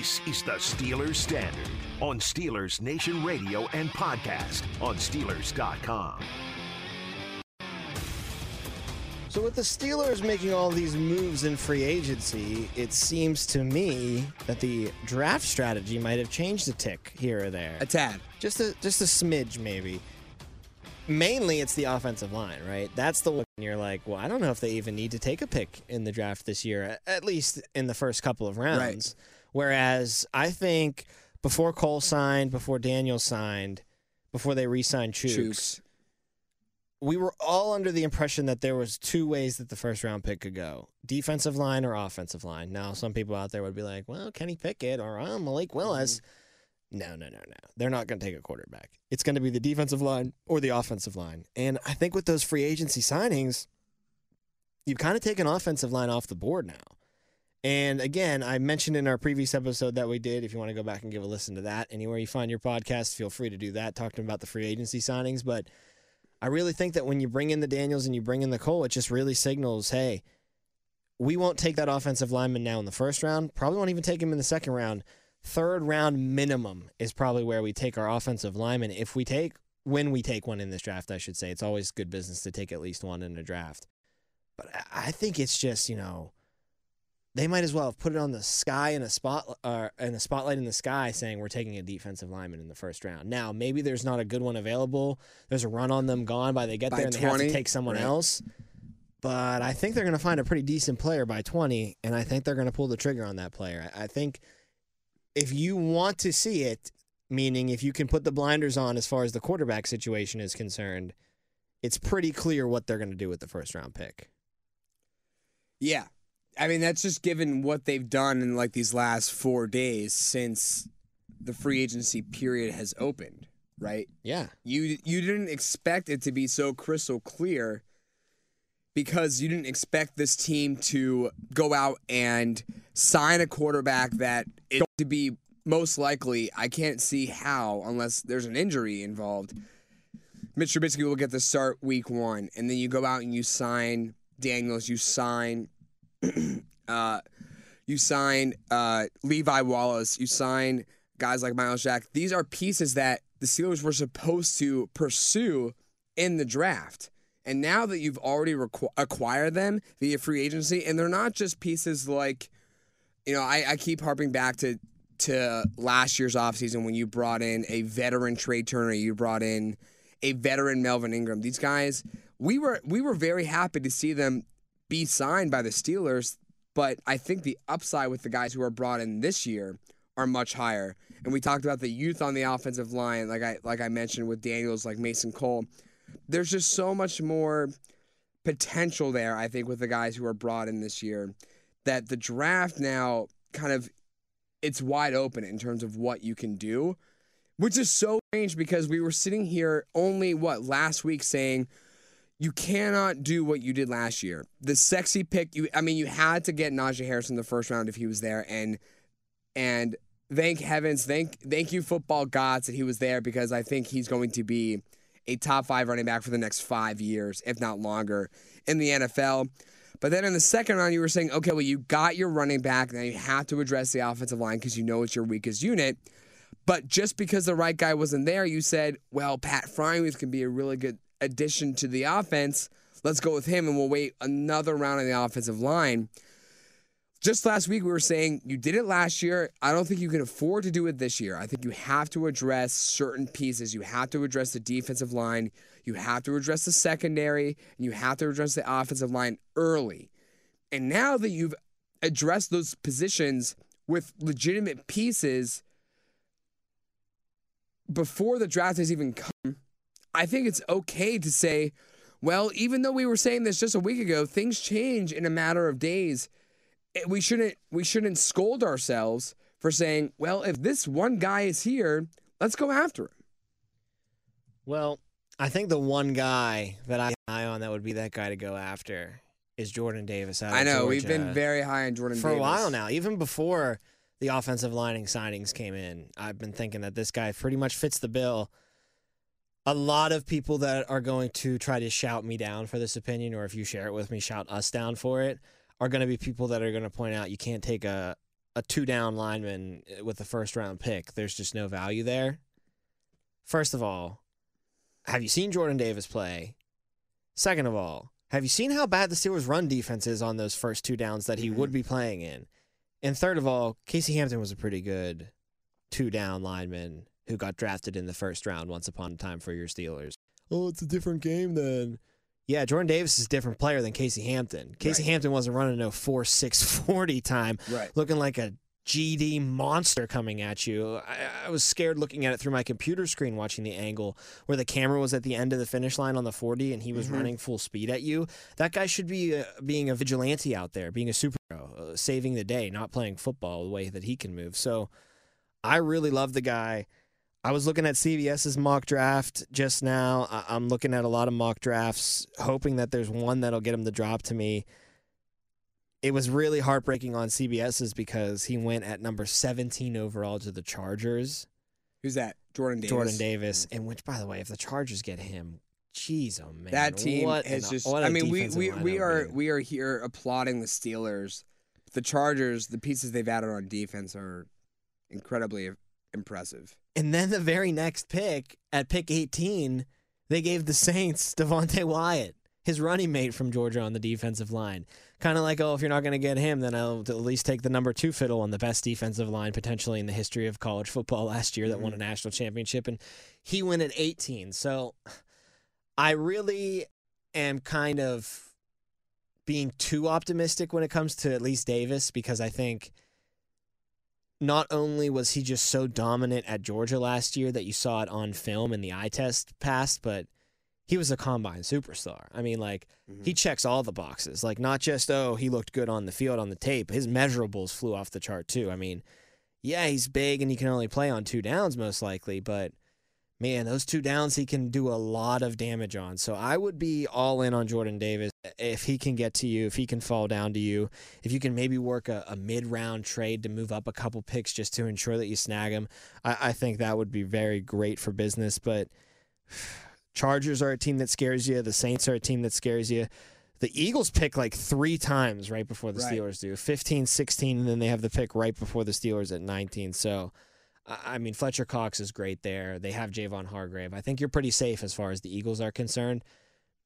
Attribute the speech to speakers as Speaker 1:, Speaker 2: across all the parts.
Speaker 1: This is the Steelers Standard on Steelers Nation Radio and podcast on Steelers.com.
Speaker 2: So with the Steelers making all these moves in free agency, it seems to me that the draft strategy might have changed a tick here or there.
Speaker 3: A tad.
Speaker 2: Just a just a smidge maybe. Mainly it's the offensive line, right? That's the one you're like, well, I don't know if they even need to take a pick in the draft this year, at least in the first couple of rounds.
Speaker 3: Right.
Speaker 2: Whereas I think before Cole signed, before Daniel signed, before they re-signed
Speaker 3: Chuks,
Speaker 2: we were all under the impression that there was two ways that the first round pick could go. Defensive line or offensive line. Now some people out there would be like well kenny pickett or oh, malik willis. Mm-hmm. No no no no. They're not going to take a quarterback. It's going to be the defensive line or the offensive line. And i think with those free agency signings you've kind of taken offensive line off the board now and again, I mentioned in our previous episode that we did. If you want to go back and give a listen to that, anywhere you find your podcast, feel free to do that, talking about the free agency signings. But I really think that when you bring in the Daniels and you bring in the Cole, it just really signals, hey, we won't take that offensive lineman now in the first round. Probably won't even take him in the second round. Third round minimum is probably where we take our offensive lineman. If we take, when we take one in this draft, I should say, it's always good business to take at least one in a draft. But I- I think it's just, you know, they might as well have put it on the sky in a spot uh, in a spotlight in the sky saying we're taking a defensive lineman in the first round. Now, maybe there's not a good one available. There's a run on them gone by they get
Speaker 3: By
Speaker 2: there and they have to take someone
Speaker 3: right.
Speaker 2: else. But I think they're going to find a pretty decent player by 20, and I think they're going to pull the trigger on that player. I I think if you want to see it, meaning if you can put the blinders on as far as the quarterback situation is concerned, it's pretty clear what they're going to do with the first round pick.
Speaker 3: Yeah. I mean, that's just given what they've done in like these last four days since the free agency period has opened, right?
Speaker 2: Yeah.
Speaker 3: You you didn't expect it to be so crystal clear because you didn't expect this team to go out and sign a quarterback that is going to be most likely. I can't see how unless there's an injury involved. Mitch Trubisky will get the start week one, and then you go out and you sign Daniels, you sign, uh, you sign uh, Levi Wallace, you sign guys like Myles Jack. These are pieces that the Steelers were supposed to pursue in the draft. And now that you've already requ- acquired them via free agency, and they're not just pieces like, you know, I, I keep harping back to to last year's offseason when you brought in a veteran Trai Turner, you brought in a veteran Melvin Ingram. These guys, we were we were very happy to see them be signed by the Steelers, but I think the upside with the guys who are brought in this year are much higher. And we talked about the youth on the offensive line, like I like I mentioned with Daniels, like Mason Cole. There's just so much more potential there, I think, with the guys who are brought in this year, that the draft now kind of it's wide open in terms of what you can do, which is so strange because we were sitting here only what last week saying you cannot do what you did last year. The sexy pick, you I mean, you had to get Najee Harris in the first round if he was there, and and thank heavens, thank thank you football gods that he was there because I think he's going to be a top five running back for the next five years, if not longer, in the NFL. But then in the second round, you were saying, okay, well, you got your running back, now you have to address the offensive line because you know it's your weakest unit. But just because the right guy wasn't there, you said, well, Pat Freiermuth can be a really good addition to the offense. Let's go with him, and we'll wait another round on the offensive line. Just last week, we were saying you did it last year. I don't think you can afford to do it this year. I think you have to address certain pieces. You have to address the defensive line. You have to address the secondary. And you have to address the offensive line early. And now that you've addressed those positions with legitimate pieces before the draft has even come, I think it's okay to say, well, even though we were saying this just a week ago, things change in a matter of days. Eh, we shouldn't we shouldn't scold ourselves for saying, well, if this one guy is here, let's go after him.
Speaker 2: Well, I think the one guy that I have an eye on that would be that guy to go after is Jordan Davis.
Speaker 3: I know we've been very high on Jordan
Speaker 2: for
Speaker 3: Davis.
Speaker 2: a while now, even before the offensive lining signings came in. I've been thinking that this guy pretty much fits the bill. A lot of people that are going to try to shout me down for this opinion, or if you share it with me, shout us down for it, are going to be people that are going to point out you can't take a a two down lineman eh, with the first round pick, there's just no value there. First of all, have you seen Jordan Davis play? Second of all, have you seen how bad the Steelers' run defense is on those first two downs that he mm-hmm. would be playing in? And third of all, Casey Hampton was a pretty good two down lineman who got drafted in the first round once upon a time for your Steelers. Oh, it's a different game then. Yeah, Jordan Davis is a different player than Casey Hampton. Casey
Speaker 3: Right.
Speaker 2: Hampton wasn't running no 4 6 40 time,
Speaker 3: Right.
Speaker 2: looking like a GD monster coming at you. I, I was scared looking at it through my computer screen watching the angle where the camera was at the end of the finish line on the 40 and he was
Speaker 3: Mhm.
Speaker 2: running full speed at you. That guy should be uh, being a vigilante out there, being a superhero, uh, saving the day, not playing football the way that he can move. So I really love the guy. I was looking at CBS's mock draft just now. I- I'm looking at a lot of mock drafts, hoping that there's one that'll get him to drop to me. It was really heartbreaking on CBS's because he went at number 17 overall to the Chargers,
Speaker 3: Who's that? Jordan Davis.
Speaker 2: Jordan Davis. Mm. And which, by the way, if the Chargers get him, jeez, oh man,
Speaker 3: That team
Speaker 2: what
Speaker 3: has
Speaker 2: an-
Speaker 3: just. I mean, we we, we are we are here applauding the Steelers. The Chargers, the pieces they've added on defense are incredibly impressive.
Speaker 2: And then the very next pick, at pick 18, they gave the Saints Devonte Wyatt, his running mate from Georgia on the defensive line. Kind of like, oh, if you're not going to get him, then I'll at least take the number two fiddle on the best defensive line potentially in the history of college football last year that won mm-hmm. a national championship. And he went at 18. So I really am kind of being too optimistic when it comes to at least Davis because I think not only was he just so dominant at Georgia last year that you saw it on film and the eye test passed, but he was a combine superstar. I mean, like mm-hmm. he checks all the boxes. Like not just oh he looked good on the field on the tape. His measurables flew off the chart too. I mean, yeah, he's big and he can only play on two downs most likely, but man, those two downs he can do a lot of damage on. So I would be all in on Jordan Davis if he can get to you, if he can fall down to you, if you can maybe work a, a mid round trade to move up a couple picks just to ensure that you snag him. I, I think that would be very great for business. But Chargers are a team that scares you. The Saints are a team that scares you. The Eagles pick like three times right before the
Speaker 3: Right.
Speaker 2: Steelers do 15, 16, and then they have the pick right before the Steelers at 19. So, I I mean, Fletcher Cox is great there. They have Javon Hargrave. I think you're pretty safe as far as the Eagles are concerned.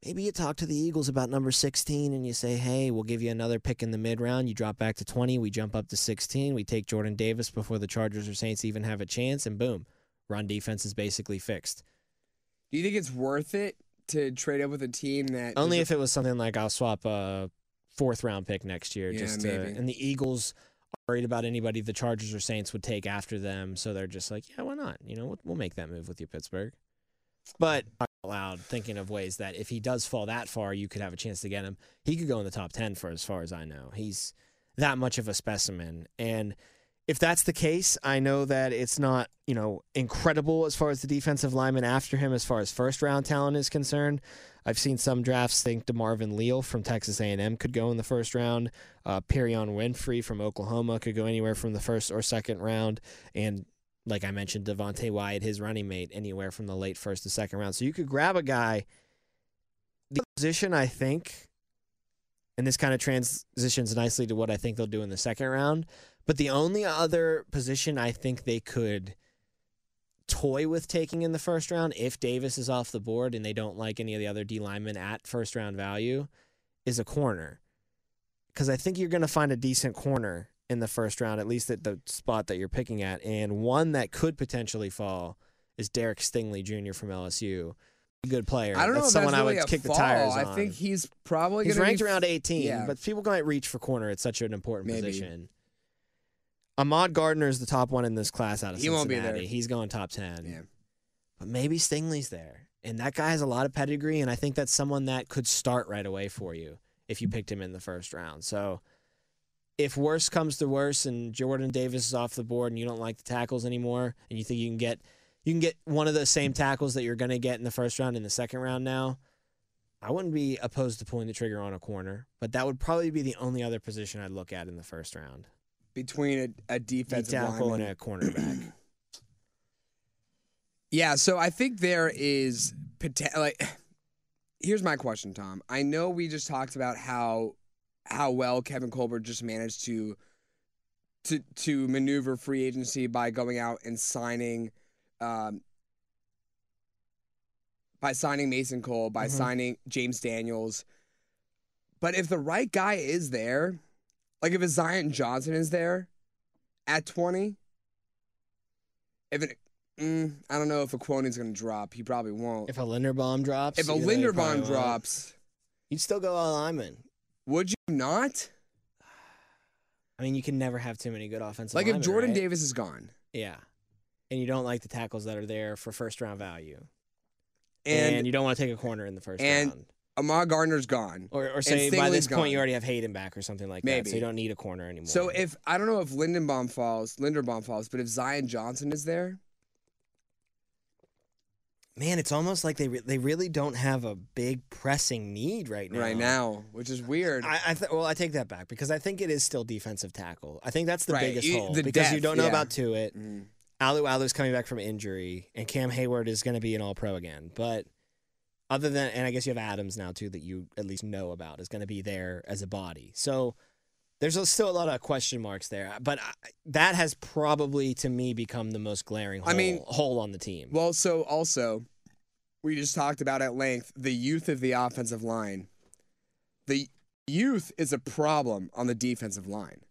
Speaker 2: Maybe you talk to the Eagles about number 16 and you say, hey, we'll give you another pick in the mid round. You drop back to 20. We jump up to 16. We take Jordan Davis before the Chargers or Saints even have a chance, and boom, run defense is basically fixed.
Speaker 3: Do you think it's worth it to trade up with a team that
Speaker 2: Only if it was something like I'll swap a fourth round pick next year.
Speaker 3: Yeah,
Speaker 2: just to, and the Eagles worried about anybody the Chargers or Saints would take after them, so they're just like, yeah, why not? You know, we'll, we'll make that move with you, Pittsburgh. But loud, thinking of ways that if he does fall that far, you could have a chance to get him. He could go in the top ten for as far as I know. He's that much of a specimen, and if that's the case, I know that it's not, you know, incredible as far as the defensive lineman after him as far as first round talent is concerned. I've seen some drafts think DeMarvin Leal from Texas A&M could go in the first round. Uh, Perrion Winfrey from Oklahoma could go anywhere from the first or second round. And like I mentioned, Devonte Wyatt, his running mate, anywhere from the late first to second round. So you could grab a guy. The position, I think, and this kind of transitions nicely to what I think they'll do in the second round. But the only other position I think they could toy with taking in the first round, if Davis is off the board and they don't like any of the other D linemen at first round value, is a corner. Because I think you're going to find a decent corner in the first round, at least at the spot that you're picking at. And one that could potentially fall is Derek Stingley Jr. from LSU. A good player.
Speaker 3: I don't know
Speaker 2: That's
Speaker 3: if
Speaker 2: someone
Speaker 3: that's really
Speaker 2: I would kick
Speaker 3: fall.
Speaker 2: the tires
Speaker 3: I think he's probably
Speaker 2: He's ranked
Speaker 3: be,
Speaker 2: around 18,
Speaker 3: yeah.
Speaker 2: but people might reach for corner. It's such an important
Speaker 3: Maybe.
Speaker 2: position. Ahmad Gardner is the top one in this class out of
Speaker 3: He
Speaker 2: Cincinnati.
Speaker 3: won't be there.
Speaker 2: He's going top 10.
Speaker 3: Yeah.
Speaker 2: But maybe Stingley's there. And that guy has a lot of pedigree, and I think that's someone that could start right away for you if you picked him in the first round. So if worse comes to worse and Jordan Davis is off the board and you don't like the tackles anymore and you think you can get you can get one of the same tackles that you're going to get in the first round in the second round now, I wouldn't be opposed to pulling the trigger on a corner, but that would probably be the only other position I'd look at in the first round.
Speaker 3: Between a defensive
Speaker 2: tackle
Speaker 3: lineman.
Speaker 2: and a cornerback.
Speaker 3: Yeah, so I think there is poten- like here's my question, Tom. I know we just talked about how how well Kevin Colbert just managed to to to maneuver free agency by going out and signing, um, by signing Mason Cole, by
Speaker 2: Mhm.
Speaker 3: signing James Daniels. But if the right guy is there, like if a Zion Johnson is there at twenty, if it, mm, I don't know if a Ekwonu's going to drop. He probably won't.
Speaker 2: If a Linderbaum drops,
Speaker 3: If a
Speaker 2: even though he probably
Speaker 3: Linderbaum
Speaker 2: won't,
Speaker 3: drops,
Speaker 2: you'd still go all lineman.
Speaker 3: would you not?
Speaker 2: I mean, you can never have too many good offensive.
Speaker 3: Like if Jordan
Speaker 2: right?
Speaker 3: Davis is gone
Speaker 2: yeah, and you don't like the tackles that are there for first round value,
Speaker 3: and,
Speaker 2: and, you don't want to take a corner in the first
Speaker 3: and
Speaker 2: round,
Speaker 3: Ahmad Gardner's gone.
Speaker 2: or or say by this point you already have Haden back or something like that, so you don't need a corner anymore.
Speaker 3: So if I don't know if Lindenbaum falls, Linderbaum falls, but if Zion Johnson is there,
Speaker 2: man, it's almost like they re- they really don't have a big pressing need right now.
Speaker 3: right now, which is weird.
Speaker 2: I, I th- well, I take that back because I think it is still defensive tackle. I think that's the
Speaker 3: Right,
Speaker 2: biggest
Speaker 3: you-
Speaker 2: hole
Speaker 3: the
Speaker 2: because you don't know
Speaker 3: yeah.
Speaker 2: about Tuitt.
Speaker 3: Mm.
Speaker 2: Alualu's coming back from injury, and Cam Heyward is going to be an All Pro again. But other than, and I guess you have Adams now too that you at least know about is going to be there as a body. So there's a, still a lot of question marks there. But I, that has probably to me become the most glaring hole,
Speaker 3: I mean-
Speaker 2: hole on the team.
Speaker 3: Well, so also, we just talked about at length the youth of the offensive line. The youth is a problem on the defensive line.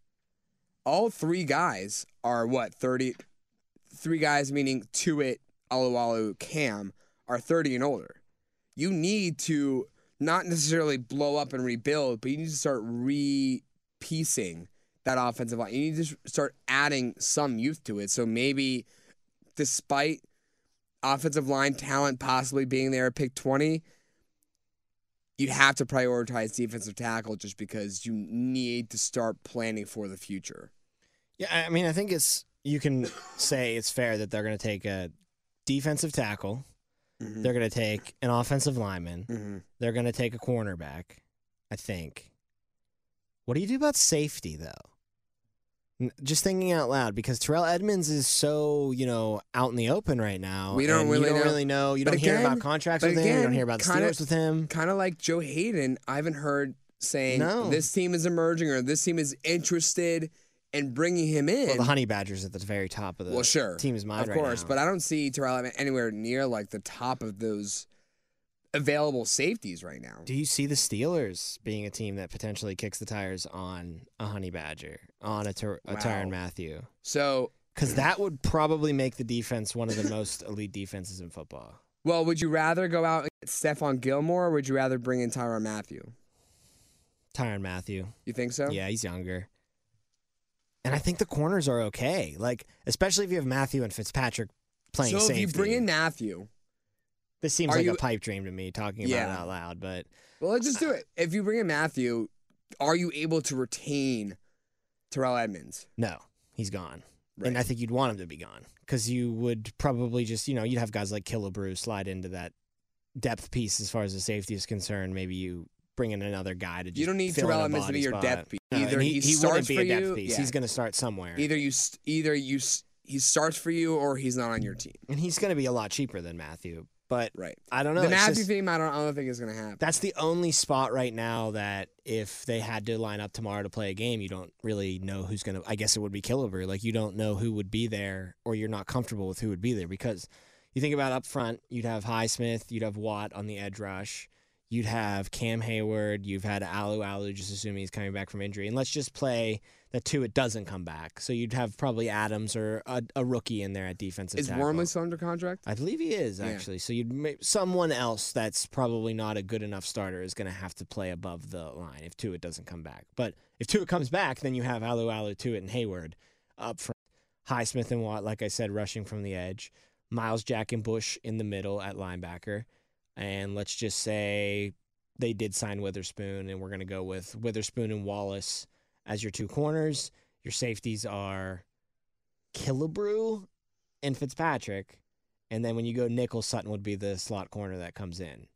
Speaker 3: All three guys are what, 30? Three guys, meaning Tuitt, Alualu, Cam, are 30 and older. You need to not necessarily blow up and rebuild, but you need to start re-piecing that offensive line. You need to start adding some youth to it. So maybe, despite offensive line talent possibly being there at pick 20, you'd have to prioritize defensive tackle just because you need to start planning for the future.
Speaker 2: Yeah, I mean, I think it's you can say it's fair that they're going to take a defensive tackle, they're going to take an offensive lineman,
Speaker 3: Mm-hmm.
Speaker 2: they're going to take a cornerback. I think. What do you do about safety though? Just thinking out loud because Terrell Edmunds is so you know out in the open right now.
Speaker 3: We don't really
Speaker 2: don't
Speaker 3: know.
Speaker 2: really know. You
Speaker 3: But
Speaker 2: don't hear about contracts with him. You don't hear about the
Speaker 3: kinda-
Speaker 2: Steelers with him.
Speaker 3: Kind of like Joe Haden, I haven't heard saying
Speaker 2: No.
Speaker 3: this team is emerging or this team is interested in bringing him in.
Speaker 2: Well, the Honey Badgers at the very top of the
Speaker 3: Well, sure,
Speaker 2: team's mind
Speaker 3: of course, but I don't see Terrell Edmunds anywhere near like the top of those available safeties right now.
Speaker 2: Do you see the Steelers being a team that potentially kicks the tires on a Honey Badger, on a, Ty- a
Speaker 3: Wow.
Speaker 2: Tyrann Mathieu?
Speaker 3: So,
Speaker 2: Because that would probably make the defense one of the most elite defenses in football.
Speaker 3: well, would you rather go out and get Stephon Gilmore or would you rather bring in Tyrann Mathieu?
Speaker 2: Tyrann Mathieu.
Speaker 3: You think so?
Speaker 2: Yeah, he's younger. And I think the corners are okay. Like, especially if you have Mathieu and Fitzpatrick playing
Speaker 3: So
Speaker 2: safety.
Speaker 3: if you bring in Mathieu,
Speaker 2: this seems like
Speaker 3: you-
Speaker 2: a pipe dream to me talking about it out loud, but
Speaker 3: well, let's just do it. If you bring in Mathieu, are you able to retain Terrell Edmunds?
Speaker 2: no, he's gone.
Speaker 3: Right.
Speaker 2: And I think you'd want him to be gone because you would probably just, you know, you'd have guys like Killebrew slide into that depth piece as far as the safety is concerned. Maybe you bring in another guy to just
Speaker 3: You don't need Terrell Edmunds to be your
Speaker 2: spot.
Speaker 3: depth piece.
Speaker 2: No,
Speaker 3: Either he
Speaker 2: he, he
Speaker 3: starts
Speaker 2: be
Speaker 3: for
Speaker 2: a depth
Speaker 3: you-
Speaker 2: piece.
Speaker 3: yeah.
Speaker 2: He's going to start somewhere.
Speaker 3: Either you, either you, he starts for you or he's not on your team.
Speaker 2: and he's going to be a lot cheaper than Mathieu. But
Speaker 3: Right.
Speaker 2: I don't know.
Speaker 3: the Mathieu
Speaker 2: just-
Speaker 3: theme, I don't, I don't think is going to happen.
Speaker 2: that's the only spot right now that if they had to line up tomorrow to play a game, you don't really know who's going to. I guess it would be Killebrew. Like you don't know who would be there, or you're not comfortable with who would be there because you think about up front, you'd have Highsmith, you'd have Watt on the edge rush, you'd have Cam Heyward, you've had Alualu, just assuming he's coming back from injury, and let's just play that Tuitt doesn't come back. So you'd have probably Adams or a, a rookie in there at defensive.
Speaker 3: Is
Speaker 2: tackle.
Speaker 3: Wormley still under contract?
Speaker 2: I believe he is
Speaker 3: Yeah.
Speaker 2: actually. So you'd make someone else that's probably not a good enough starter is going to have to play above the line if Tuitt doesn't come back. But if Tuitt comes back, then you have Alualu, Tua, and Heyward up front. Highsmith and Watt, like I said, rushing from the edge. Myles Jack and Bush in the middle at linebacker. And let's just say they did sign Witherspoon, and we're going to go with Witherspoon and Wallace as your two corners. Your safeties are Killebrew and Fitzpatrick. And then when you go nickel, Sutton would be the slot corner that comes in.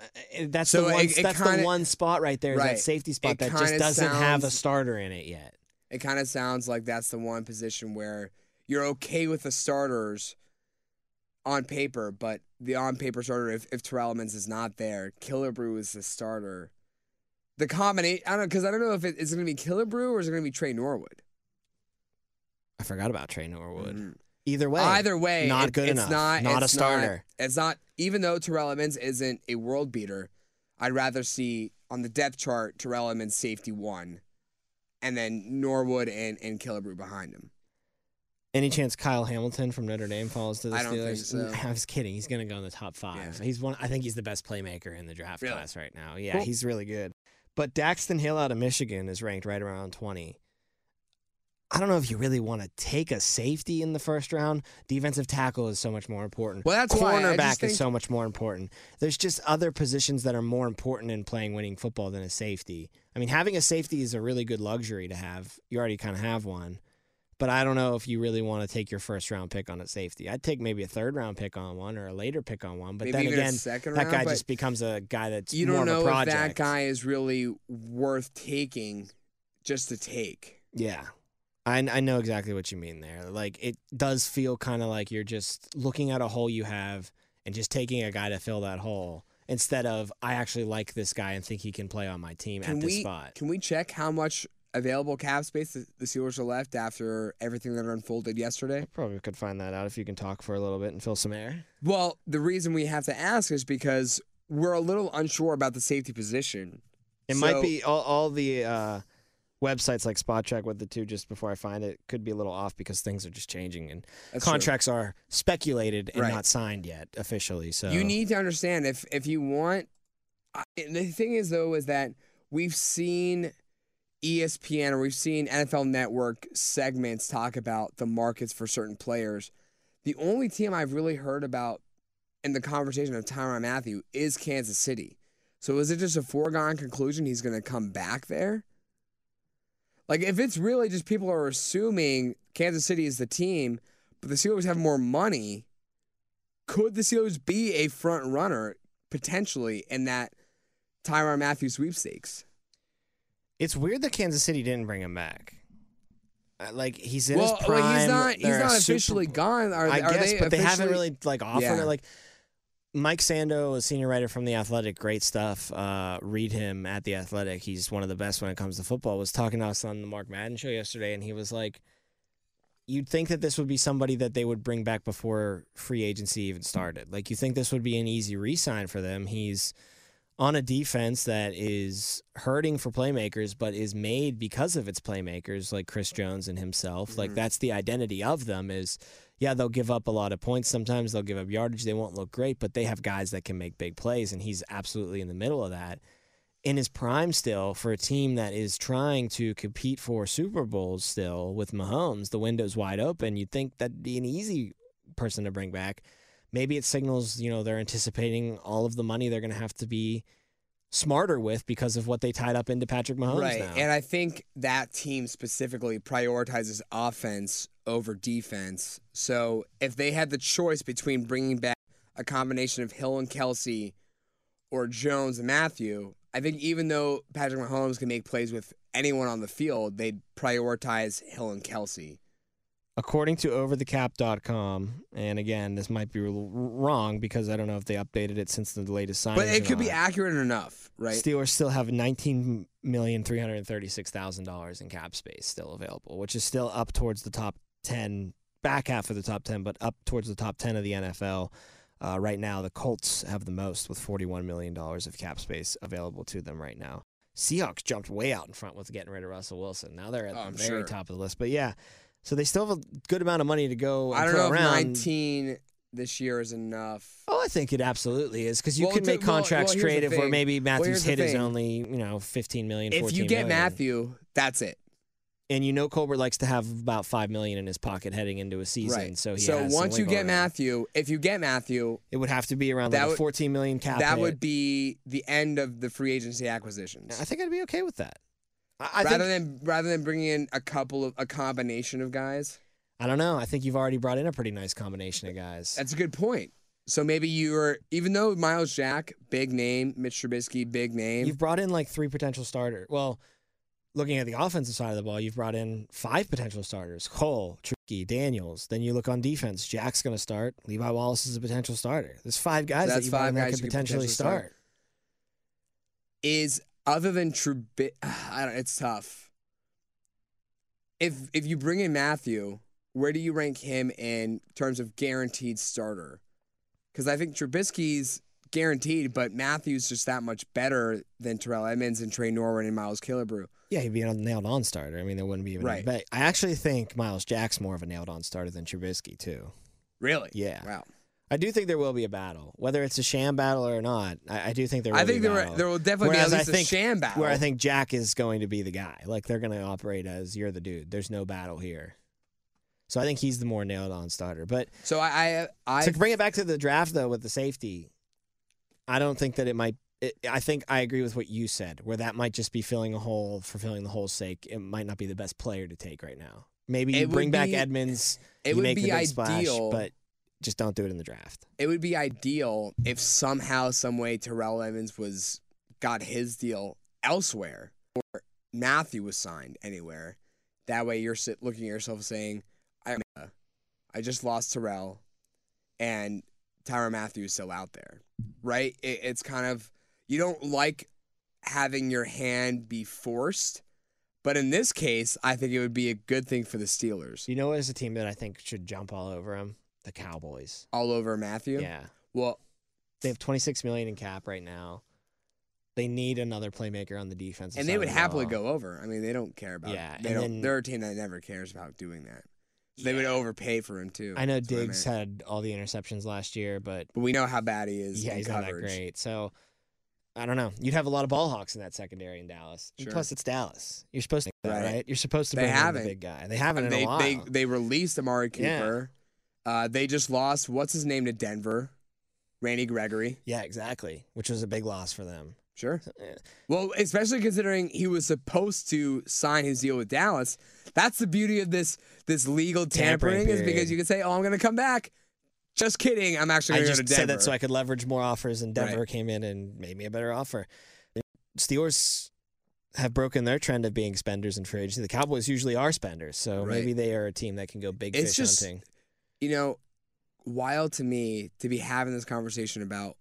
Speaker 2: Uh, uh, That's
Speaker 3: So
Speaker 2: the one.
Speaker 3: it- it
Speaker 2: that's
Speaker 3: kinda-
Speaker 2: the one spot right there,
Speaker 3: Right.
Speaker 2: That safety spot that just doesn't have a starter in it yet.
Speaker 3: It kind of sounds like that's the one position where you're okay with the starters on paper, but the on paper starter, if, if Terrell Edmunds is not there, Killebrew is the starter. the combination. I don't know because I don't know if it, it's going to be Killebrew or is it going to be Tre Norwood.
Speaker 2: I forgot about Tre Norwood.
Speaker 3: Mhm.
Speaker 2: Either way,
Speaker 3: Either way,
Speaker 2: not
Speaker 3: it-
Speaker 2: good
Speaker 3: it's
Speaker 2: enough.
Speaker 3: Not,
Speaker 2: Not a
Speaker 3: it's
Speaker 2: starter.
Speaker 3: it's not. Even though Terrell Edmunds isn't a world beater, I'd rather see on the depth chart Terrell Edmunds safety one, and then Norwood and and Killebrew behind him.
Speaker 2: Any chance Kyle Hamilton from Notre Dame falls to the
Speaker 3: I don't think so.
Speaker 2: I was kidding. He's going to go in the top five.
Speaker 3: Yeah.
Speaker 2: He's one. I think he's the best playmaker in the draft
Speaker 3: Really?
Speaker 2: class right now. Yeah,
Speaker 3: Cool.
Speaker 2: he's really good. But Daxton Hill out of Michigan is ranked right around twenty. I don't know if you really want to take a safety in the first round. Defensive tackle is so much more important.
Speaker 3: Well, that's why I
Speaker 2: cornerback
Speaker 3: just think-
Speaker 2: is so much more important. There's just other positions that are more important in playing winning football than a safety. I mean, having a safety is a really good luxury to have. You already kind of have one. But I don't know if you really want to take your first round pick on a safety. I'd take maybe a third round pick on one or a later pick on one. But
Speaker 3: Maybe
Speaker 2: then again,
Speaker 3: second
Speaker 2: that
Speaker 3: round,
Speaker 2: guy just becomes a guy that's
Speaker 3: You don't
Speaker 2: of a
Speaker 3: know if that guy is really worth taking just to take.
Speaker 2: Yeah. I, I know exactly what you mean there. Like it does feel kind of like you're just looking at a hole you have and just taking a guy to fill that hole instead of I actually like this guy and think he can play on my team
Speaker 3: Can
Speaker 2: at this
Speaker 3: we
Speaker 2: spot.
Speaker 3: can we check how much available cap space the, the Steelers are left after everything that unfolded yesterday?
Speaker 2: Probably could find that out if you can talk for a little bit and fill some air.
Speaker 3: Well, the reason we have to ask is because we're a little unsure about the safety position.
Speaker 2: It
Speaker 3: So-
Speaker 2: might be all, all the uh, websites like Spot with the two just before I find it could be a little off because things are just changing and
Speaker 3: That's true.
Speaker 2: contracts are speculated and
Speaker 3: Right.
Speaker 2: not signed yet officially. So
Speaker 3: You need to understand if if you want. I- The thing is though is that we've seen ESPN or we've seen NFL Network segments talk about the markets for certain players. The only team I've really heard about in the conversation of Tyrann Mathieu is Kansas City. So is it just a foregone conclusion he's going to come back there? Like if it's really just people are assuming Kansas City is the team, but the Steelers have more money, could the Steelers be a front runner potentially in that Tyrann Mathieu sweepstakes?
Speaker 2: It's weird that Kansas City didn't bring him back. Uh, Like he's in
Speaker 3: well,
Speaker 2: his prime.
Speaker 3: well, he's not. He's not
Speaker 2: Super-
Speaker 3: officially gone. Are,
Speaker 2: I
Speaker 3: are
Speaker 2: guess,
Speaker 3: they
Speaker 2: but they haven't really like offered
Speaker 3: Yeah.
Speaker 2: it. Like Mike Sando, a senior writer from the Athletic, great stuff. Uh, read him at the Athletic. He's one of the best when it comes to football. Was talking to us on the Mark Madden show yesterday, and he was like, "You'd think that this would be somebody that they would bring back before free agency even started. Like you think this would be an easy re-sign for them. He's on a defense that is hurting for playmakers, but is made because of its playmakers, like Chris Jones and himself. Like
Speaker 3: Mhm.
Speaker 2: that's the identity of them. Is yeah, they'll give up a lot of points. Sometimes they'll give up yardage. They won't look great, but they have guys that can make big plays, and he's absolutely in the middle of that. In his prime, still for a team that is trying to compete for Super Bowls, still with Mahomes, the window's wide open. You'd think that'd be an easy person to bring back. Maybe it signals, you know, they're anticipating all of the money they're going to have to be smarter with because of what they tied up into Patrick Mahomes
Speaker 3: right.
Speaker 2: now.
Speaker 3: And I think that team specifically prioritizes offense over defense. So if they had the choice between bringing back a combination of Hill and Kelce or Jones and Mathieu, I think even though Patrick Mahomes can make plays with anyone on the field, they'd prioritize Hill and Kelce.
Speaker 2: According to overthecap.com, and again, this might be wrong because I don't know if they updated it since the latest signing.
Speaker 3: But it could be accurate enough, right?
Speaker 2: Steelers still have nineteen million three hundred thirty-six thousand dollars in cap space still available, which is still up towards the top ten, back half of the top ten, but up towards the top ten of the NFL. Uh, right now, the Colts have the most with forty-one million dollars of cap space available to them right now. Seahawks jumped way out in front with getting rid of Russell Wilson. Now they're at
Speaker 3: Oh, I'm
Speaker 2: the very
Speaker 3: sure.
Speaker 2: top of the list. But yeah, so they still have a good amount of money to go. And
Speaker 3: I don't know if
Speaker 2: around.
Speaker 3: 19 this year is enough.
Speaker 2: Oh, I think it absolutely is because you
Speaker 3: Well,
Speaker 2: can make
Speaker 3: well-
Speaker 2: contracts
Speaker 3: well,
Speaker 2: creative where maybe
Speaker 3: Mathieu's
Speaker 2: hit is only you know fifteen million.
Speaker 3: If
Speaker 2: 14
Speaker 3: you get
Speaker 2: million.
Speaker 3: Mathieu, that's it.
Speaker 2: and you know Colbert likes to have about five million in his pocket heading into a season,
Speaker 3: right.
Speaker 2: so he
Speaker 3: so once you get
Speaker 2: room.
Speaker 3: Mathieu, if you get Mathieu,
Speaker 2: it would have to be around
Speaker 3: That
Speaker 2: like
Speaker 3: would-
Speaker 2: fourteen million cap.
Speaker 3: that would be the end of the free agency acquisitions.
Speaker 2: I think I'd be okay with that. I, I
Speaker 3: rather
Speaker 2: think
Speaker 3: than rather than bringing in a couple of a combination of guys.
Speaker 2: I don't know. I think you've already brought in a pretty nice combination of guys.
Speaker 3: That's a good point. So maybe you're even though Myles Jack, big name, Mitch Trubisky, big name.
Speaker 2: You've brought in like three potential starters. Well, looking at the offensive side of the ball, you've brought in five potential starters: Cole, Tricky, Daniels. Then you look on defense. Jack's going to start. Levi Wallace is a potential starter. There's five guys
Speaker 3: That's
Speaker 2: that you
Speaker 3: five
Speaker 2: in that could
Speaker 3: you could
Speaker 2: potentially
Speaker 3: potentially start.
Speaker 2: start.
Speaker 3: is other than Trubisky, I don't. It's tough. If if you bring in Mathieu, where do you rank him in terms of guaranteed starter? Because I think Trubisky's guaranteed, but Mathieu's just that much better than Terrell Edmunds and Tre Norwood and Miles Killebrew.
Speaker 2: Yeah, he'd be a nailed on starter. I mean, there wouldn't be even
Speaker 3: Right.
Speaker 2: But I actually think Myles Jack's more of a nailed on starter than Trubisky too.
Speaker 3: Really?
Speaker 2: Yeah.
Speaker 3: Wow.
Speaker 2: I do think there will be a battle, whether it's a sham battle or not. I, I do think there. Will
Speaker 3: I think
Speaker 2: be a
Speaker 3: there
Speaker 2: battle.
Speaker 3: there will definitely
Speaker 2: Whereas
Speaker 3: be at least
Speaker 2: think-
Speaker 3: a sham battle.
Speaker 2: where I think Jack is going to be the guy. Like they're going to operate as you're the dude. There's no battle here. So I think he's the more nailed on starter. But
Speaker 3: so. I I, I
Speaker 2: to bring it back to the draft though with the safety, I don't think that it might. It, I think I agree with what you said, where that might just be filling a hole for filling the hole's sake. It might not be the best player to take right now. Maybe you bring back
Speaker 3: be-
Speaker 2: Edmunds,
Speaker 3: it
Speaker 2: you
Speaker 3: would
Speaker 2: make
Speaker 3: be
Speaker 2: the big splash,
Speaker 3: ideal.
Speaker 2: but just don't do it in the draft.
Speaker 3: it would be ideal if somehow, some way, Terrell Evans was got his deal elsewhere, or Mathieu was signed anywhere. That way, you're sit, looking at yourself saying, "I, I just lost Terrell, and Tyrann Mathieu is still out there." Right? It, it's kind of you don't like having your hand be forced, but in this case, I think it would be a good thing for the Steelers.
Speaker 2: You know is a team that I think should jump all over him? The Cowboys.
Speaker 3: All over Mathieu.
Speaker 2: Yeah.
Speaker 3: Well,
Speaker 2: They have 26 million in cap right now. They need another playmaker on the defense.
Speaker 3: and they would happily go over. I mean, they don't care about.
Speaker 2: Yeah,
Speaker 3: they
Speaker 2: and
Speaker 3: don't.
Speaker 2: then-
Speaker 3: they're a team that never cares about doing that. They would overpay for him too.
Speaker 2: I know
Speaker 3: That's
Speaker 2: Diggs
Speaker 3: meant.
Speaker 2: had all the interceptions last year, but
Speaker 3: but we know how bad he is.
Speaker 2: yeah,
Speaker 3: in
Speaker 2: he's
Speaker 3: coverage.
Speaker 2: not that great. So I don't know. You'd have a lot of ball hawks in that secondary in Dallas.
Speaker 3: Sure.
Speaker 2: Plus, it's Dallas. You're supposed to
Speaker 3: Right.
Speaker 2: right? You're supposed to
Speaker 3: They
Speaker 2: bring in the
Speaker 3: haven't.
Speaker 2: big guy. They haven't in
Speaker 3: they
Speaker 2: a while.
Speaker 3: they they released Amari
Speaker 2: Yeah.
Speaker 3: Uh, they just lost what's his name to Denver, Randy Gregory.
Speaker 2: yeah, exactly. Which was a big loss for them.
Speaker 3: Sure. Well, especially considering he was supposed to sign his deal with Dallas. That's the beauty of this this legal tampering,
Speaker 2: Tampering
Speaker 3: is because you can say, "Oh, I'm going to come back." Just kidding. I'm actually going to
Speaker 2: just
Speaker 3: go to Denver.
Speaker 2: said that so I could leverage more offers, and
Speaker 3: Right.
Speaker 2: Denver came in and made me a better offer. Steelers have broken their trend of being spenders in free agency. The Cowboys usually are spenders, so
Speaker 3: Right.
Speaker 2: maybe they are a team that can go big
Speaker 3: It's
Speaker 2: fish
Speaker 3: just-
Speaker 2: hunting.
Speaker 3: You know, wild to me to be having this conversation about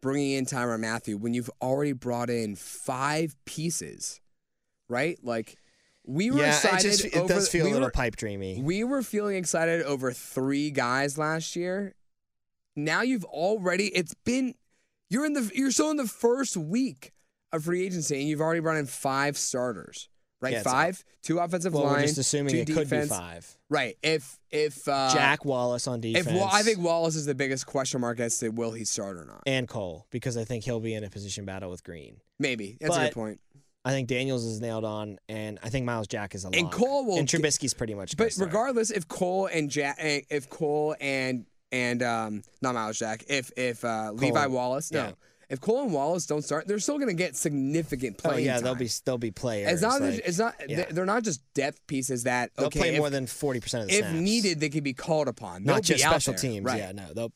Speaker 3: bringing in Tyrann Mathieu when you've already brought in five pieces, right? Like we were
Speaker 2: yeah,
Speaker 3: excited.
Speaker 2: it, just, it
Speaker 3: over,
Speaker 2: does feel
Speaker 3: we
Speaker 2: a little
Speaker 3: were,
Speaker 2: pipe dreamy.
Speaker 3: We were feeling excited over three guys last year. Now you've already. It's been. You're in the. You're still in the first week of free agency, and you've already brought in five starters. Right,
Speaker 2: Yeah,
Speaker 3: five, two offensive
Speaker 2: well,
Speaker 3: line,
Speaker 2: we're just assuming Tuitt could
Speaker 3: defense.
Speaker 2: be five.
Speaker 3: Right. If if uh,
Speaker 2: Jack Wallace on
Speaker 3: if
Speaker 2: defense.
Speaker 3: I think Wallace is the biggest question mark as to will he start or not.
Speaker 2: and Cole because I think he'll be in a position battle with Green.
Speaker 3: Maybe that's a good point.
Speaker 2: I think Daniels is nailed on, and I think Myles Jack is a
Speaker 3: And
Speaker 2: lock.
Speaker 3: Cole will
Speaker 2: and Trubisky's pretty much.
Speaker 3: But regardless, if Cole and Jack, if Cole and and um, not Myles Jack, if if uh, Levi Wallace, no,
Speaker 2: yeah.
Speaker 3: If Cole and Wallace don't start, they're still going to get significant
Speaker 2: oh yeah,
Speaker 3: time.
Speaker 2: they'll be they'll be players.
Speaker 3: It's not.
Speaker 2: like,
Speaker 3: it's not.
Speaker 2: yeah.
Speaker 3: They're not just depth pieces that
Speaker 2: they'll
Speaker 3: okay.
Speaker 2: play
Speaker 3: if,
Speaker 2: more than forty percent of the time.
Speaker 3: if
Speaker 2: snaps.
Speaker 3: needed, they can be called upon. They'll
Speaker 2: not just special teams.
Speaker 3: Right.
Speaker 2: Yeah, no, they'll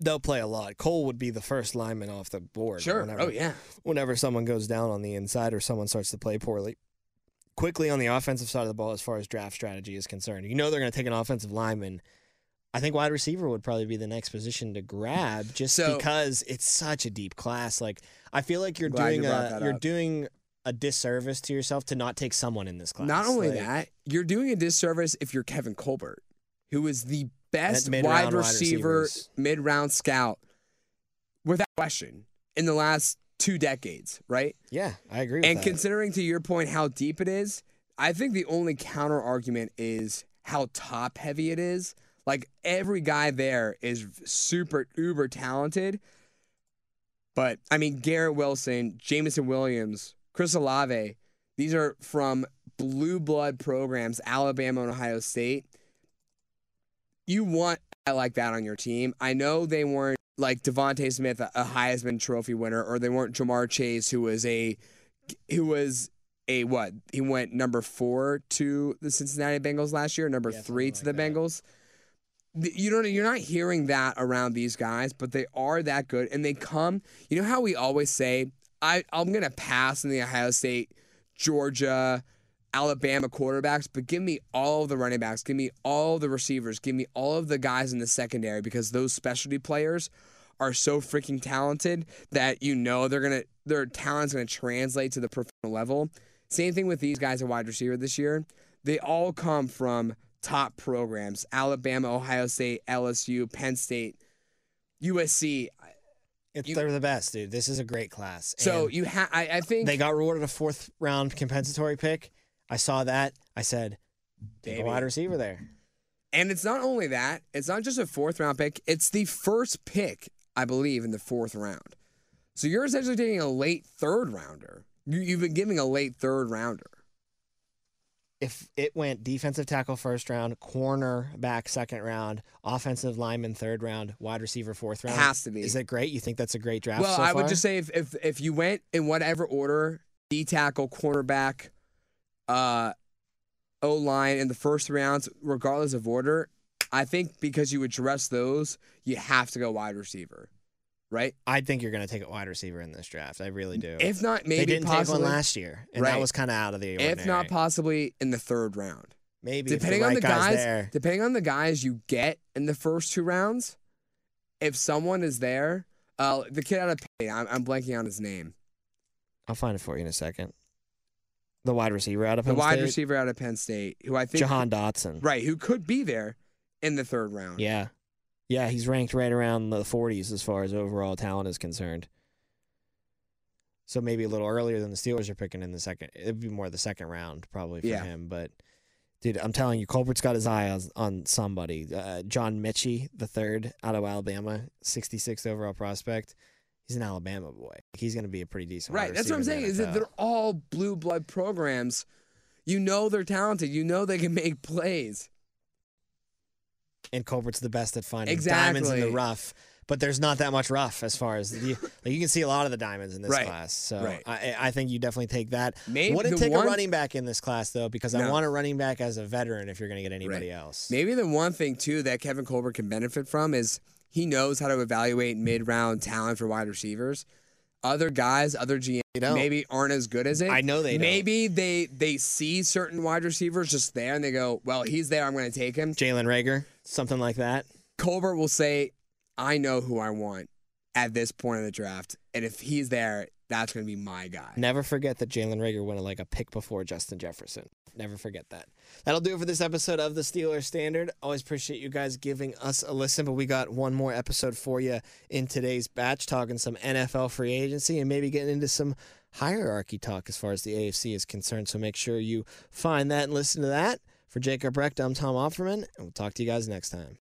Speaker 2: they'll play a lot. Cole would be the first lineman off the board.
Speaker 3: Sure.
Speaker 2: Whenever,
Speaker 3: Oh yeah.
Speaker 2: Whenever someone goes down on the inside or someone starts to play poorly. Quickly on the offensive side of the ball, as far as draft strategy is concerned, you know they're going to take an offensive lineman. I think wide receiver would probably be the next position to grab, just
Speaker 3: So-
Speaker 2: because it's such a deep class. Like I feel like you're
Speaker 3: Glad you
Speaker 2: doing a you're
Speaker 3: up.
Speaker 2: doing a disservice to yourself to not take someone in this class.
Speaker 3: Not only
Speaker 2: Like,
Speaker 3: that, you're doing a disservice if you're Kevin Colbert, who is the best wide receiver, mid round scout, without question, in the last two decades, right?
Speaker 2: yeah, I agree. With
Speaker 3: And
Speaker 2: that.
Speaker 3: considering to your point how deep it is, I think the only counter argument is how top heavy it is. Like every guy there is super uber talented. But I mean, Garrett Wilson, Jameson Williams, Chris Olave, these are from blue blood programs, Alabama and Ohio State. You want guy like that on your team. I know they weren't like DeVonta Smith, a Heisman Trophy winner, or they weren't Ja'Marr Chase, who was a who was a what? He went number four to the Cincinnati Bengals last year, number
Speaker 2: Yeah,
Speaker 3: three to
Speaker 2: something
Speaker 3: the
Speaker 2: that.
Speaker 3: Bengals. You don't. You're not hearing that around these guys, but they are that good, and they come. You know how we always say, "I I'm gonna pass in the Ohio State, Georgia, Alabama quarterbacks, but give me all of the running backs, give me all the receivers, give me all of the guys in the secondary because those specialty players are so freaking talented that you know they're gonna their talent's gonna translate to the professional level. Same thing with these guys at wide receiver this year. They all come from top programs: Alabama, Ohio State, LSU, Penn State, USC.
Speaker 2: It's,
Speaker 3: You-
Speaker 2: they're the best, dude. This is a great class.
Speaker 3: So
Speaker 2: And
Speaker 3: you have, I, I think
Speaker 2: they got rewarded a fourth round compensatory pick. I saw that. I said, take a wide receiver there.
Speaker 3: And it's not only that, it's not just a fourth round pick, it's the first pick, I believe, in the fourth round. So you're essentially taking a late third rounder. You, you've been giving a late third rounder.
Speaker 2: If it went defensive tackle first round, corner back second round, offensive lineman third round, wide receiver fourth round,
Speaker 3: Has to be.
Speaker 2: Is it great? You think that's a great draft?
Speaker 3: well,
Speaker 2: so
Speaker 3: I would just say if, if if you went in whatever order, D tackle, cornerback, uh, O line in the first rounds, regardless of order, I think because you address those, you have to go wide receiver, right?
Speaker 2: I think you're going to take a wide receiver in this draft. I really do.
Speaker 3: If not, maybe
Speaker 2: they didn't
Speaker 3: possibly,
Speaker 2: take one last year, and that was kind of out of the ordinary.
Speaker 3: if not possibly in the third round.
Speaker 2: maybe
Speaker 3: depending
Speaker 2: if
Speaker 3: on
Speaker 2: the,
Speaker 3: the
Speaker 2: guy's there.
Speaker 3: depending on the guys you get in the first two rounds, if someone is there, uh, the kid out of Penn, I'm, I'm blanking on his name.
Speaker 2: I'll find it for you in a second. The wide receiver out of
Speaker 3: The
Speaker 2: Penn
Speaker 3: wide
Speaker 2: State,
Speaker 3: receiver out of Penn State, who I think
Speaker 2: Jahan Dotson.
Speaker 3: right, who could be there in the third round.
Speaker 2: Yeah. Yeah, he's ranked right around the 40s as far as overall talent is concerned. So maybe a little earlier than the Steelers are picking in the second. It'd be more the second round probably for
Speaker 3: Yeah.
Speaker 2: him. But, dude, I'm telling you, Colbert's got his eye on, on somebody. Uh, John Metchie, the third out of Alabama, 66th overall prospect. He's an Alabama boy. He's going to be a pretty decent
Speaker 3: Right, that's what I'm saying. Is that they're all blue blood programs. You know they're talented. You know they can make plays.
Speaker 2: And Colbert's the best at finding diamonds in the rough. But there's not that much rough as far as the, like you can see a lot of the diamonds in this
Speaker 3: Right.
Speaker 2: class. So
Speaker 3: Right.
Speaker 2: I, I think you definitely take that.
Speaker 3: Maybe
Speaker 2: Wouldn't take
Speaker 3: one-
Speaker 2: a running back in this class though, because I want a running back as a veteran if you're going to get anybody else.
Speaker 3: Maybe the one thing too that Kevin Colbert can benefit from is he knows how to evaluate mid-round talent for wide receivers. Other guys, other GMs
Speaker 2: don't.
Speaker 3: maybe aren't as good as it.
Speaker 2: I know they don't.
Speaker 3: Maybe they they see certain wide receivers just there and they go, "Well, he's there. I'm going to take him."
Speaker 2: Jalen Reagor, something like that.
Speaker 3: Colbert will say, "I know who I want at this point of the draft, and if he's there, that's going to be my guy."
Speaker 2: Never forget that Jalen Reagor went like a pick before Justin Jefferson. Never forget that. That'll do it for this episode of the Steelers Standard. Always appreciate you guys giving us a listen, but we got one more episode for you in today's batch, talking some NFL free agency and maybe getting into some hierarchy talk as far as the AFC is concerned. So make sure you find that and listen to that. For Jacob Recht, I'm Tom Offerman, and we'll talk to you guys next time.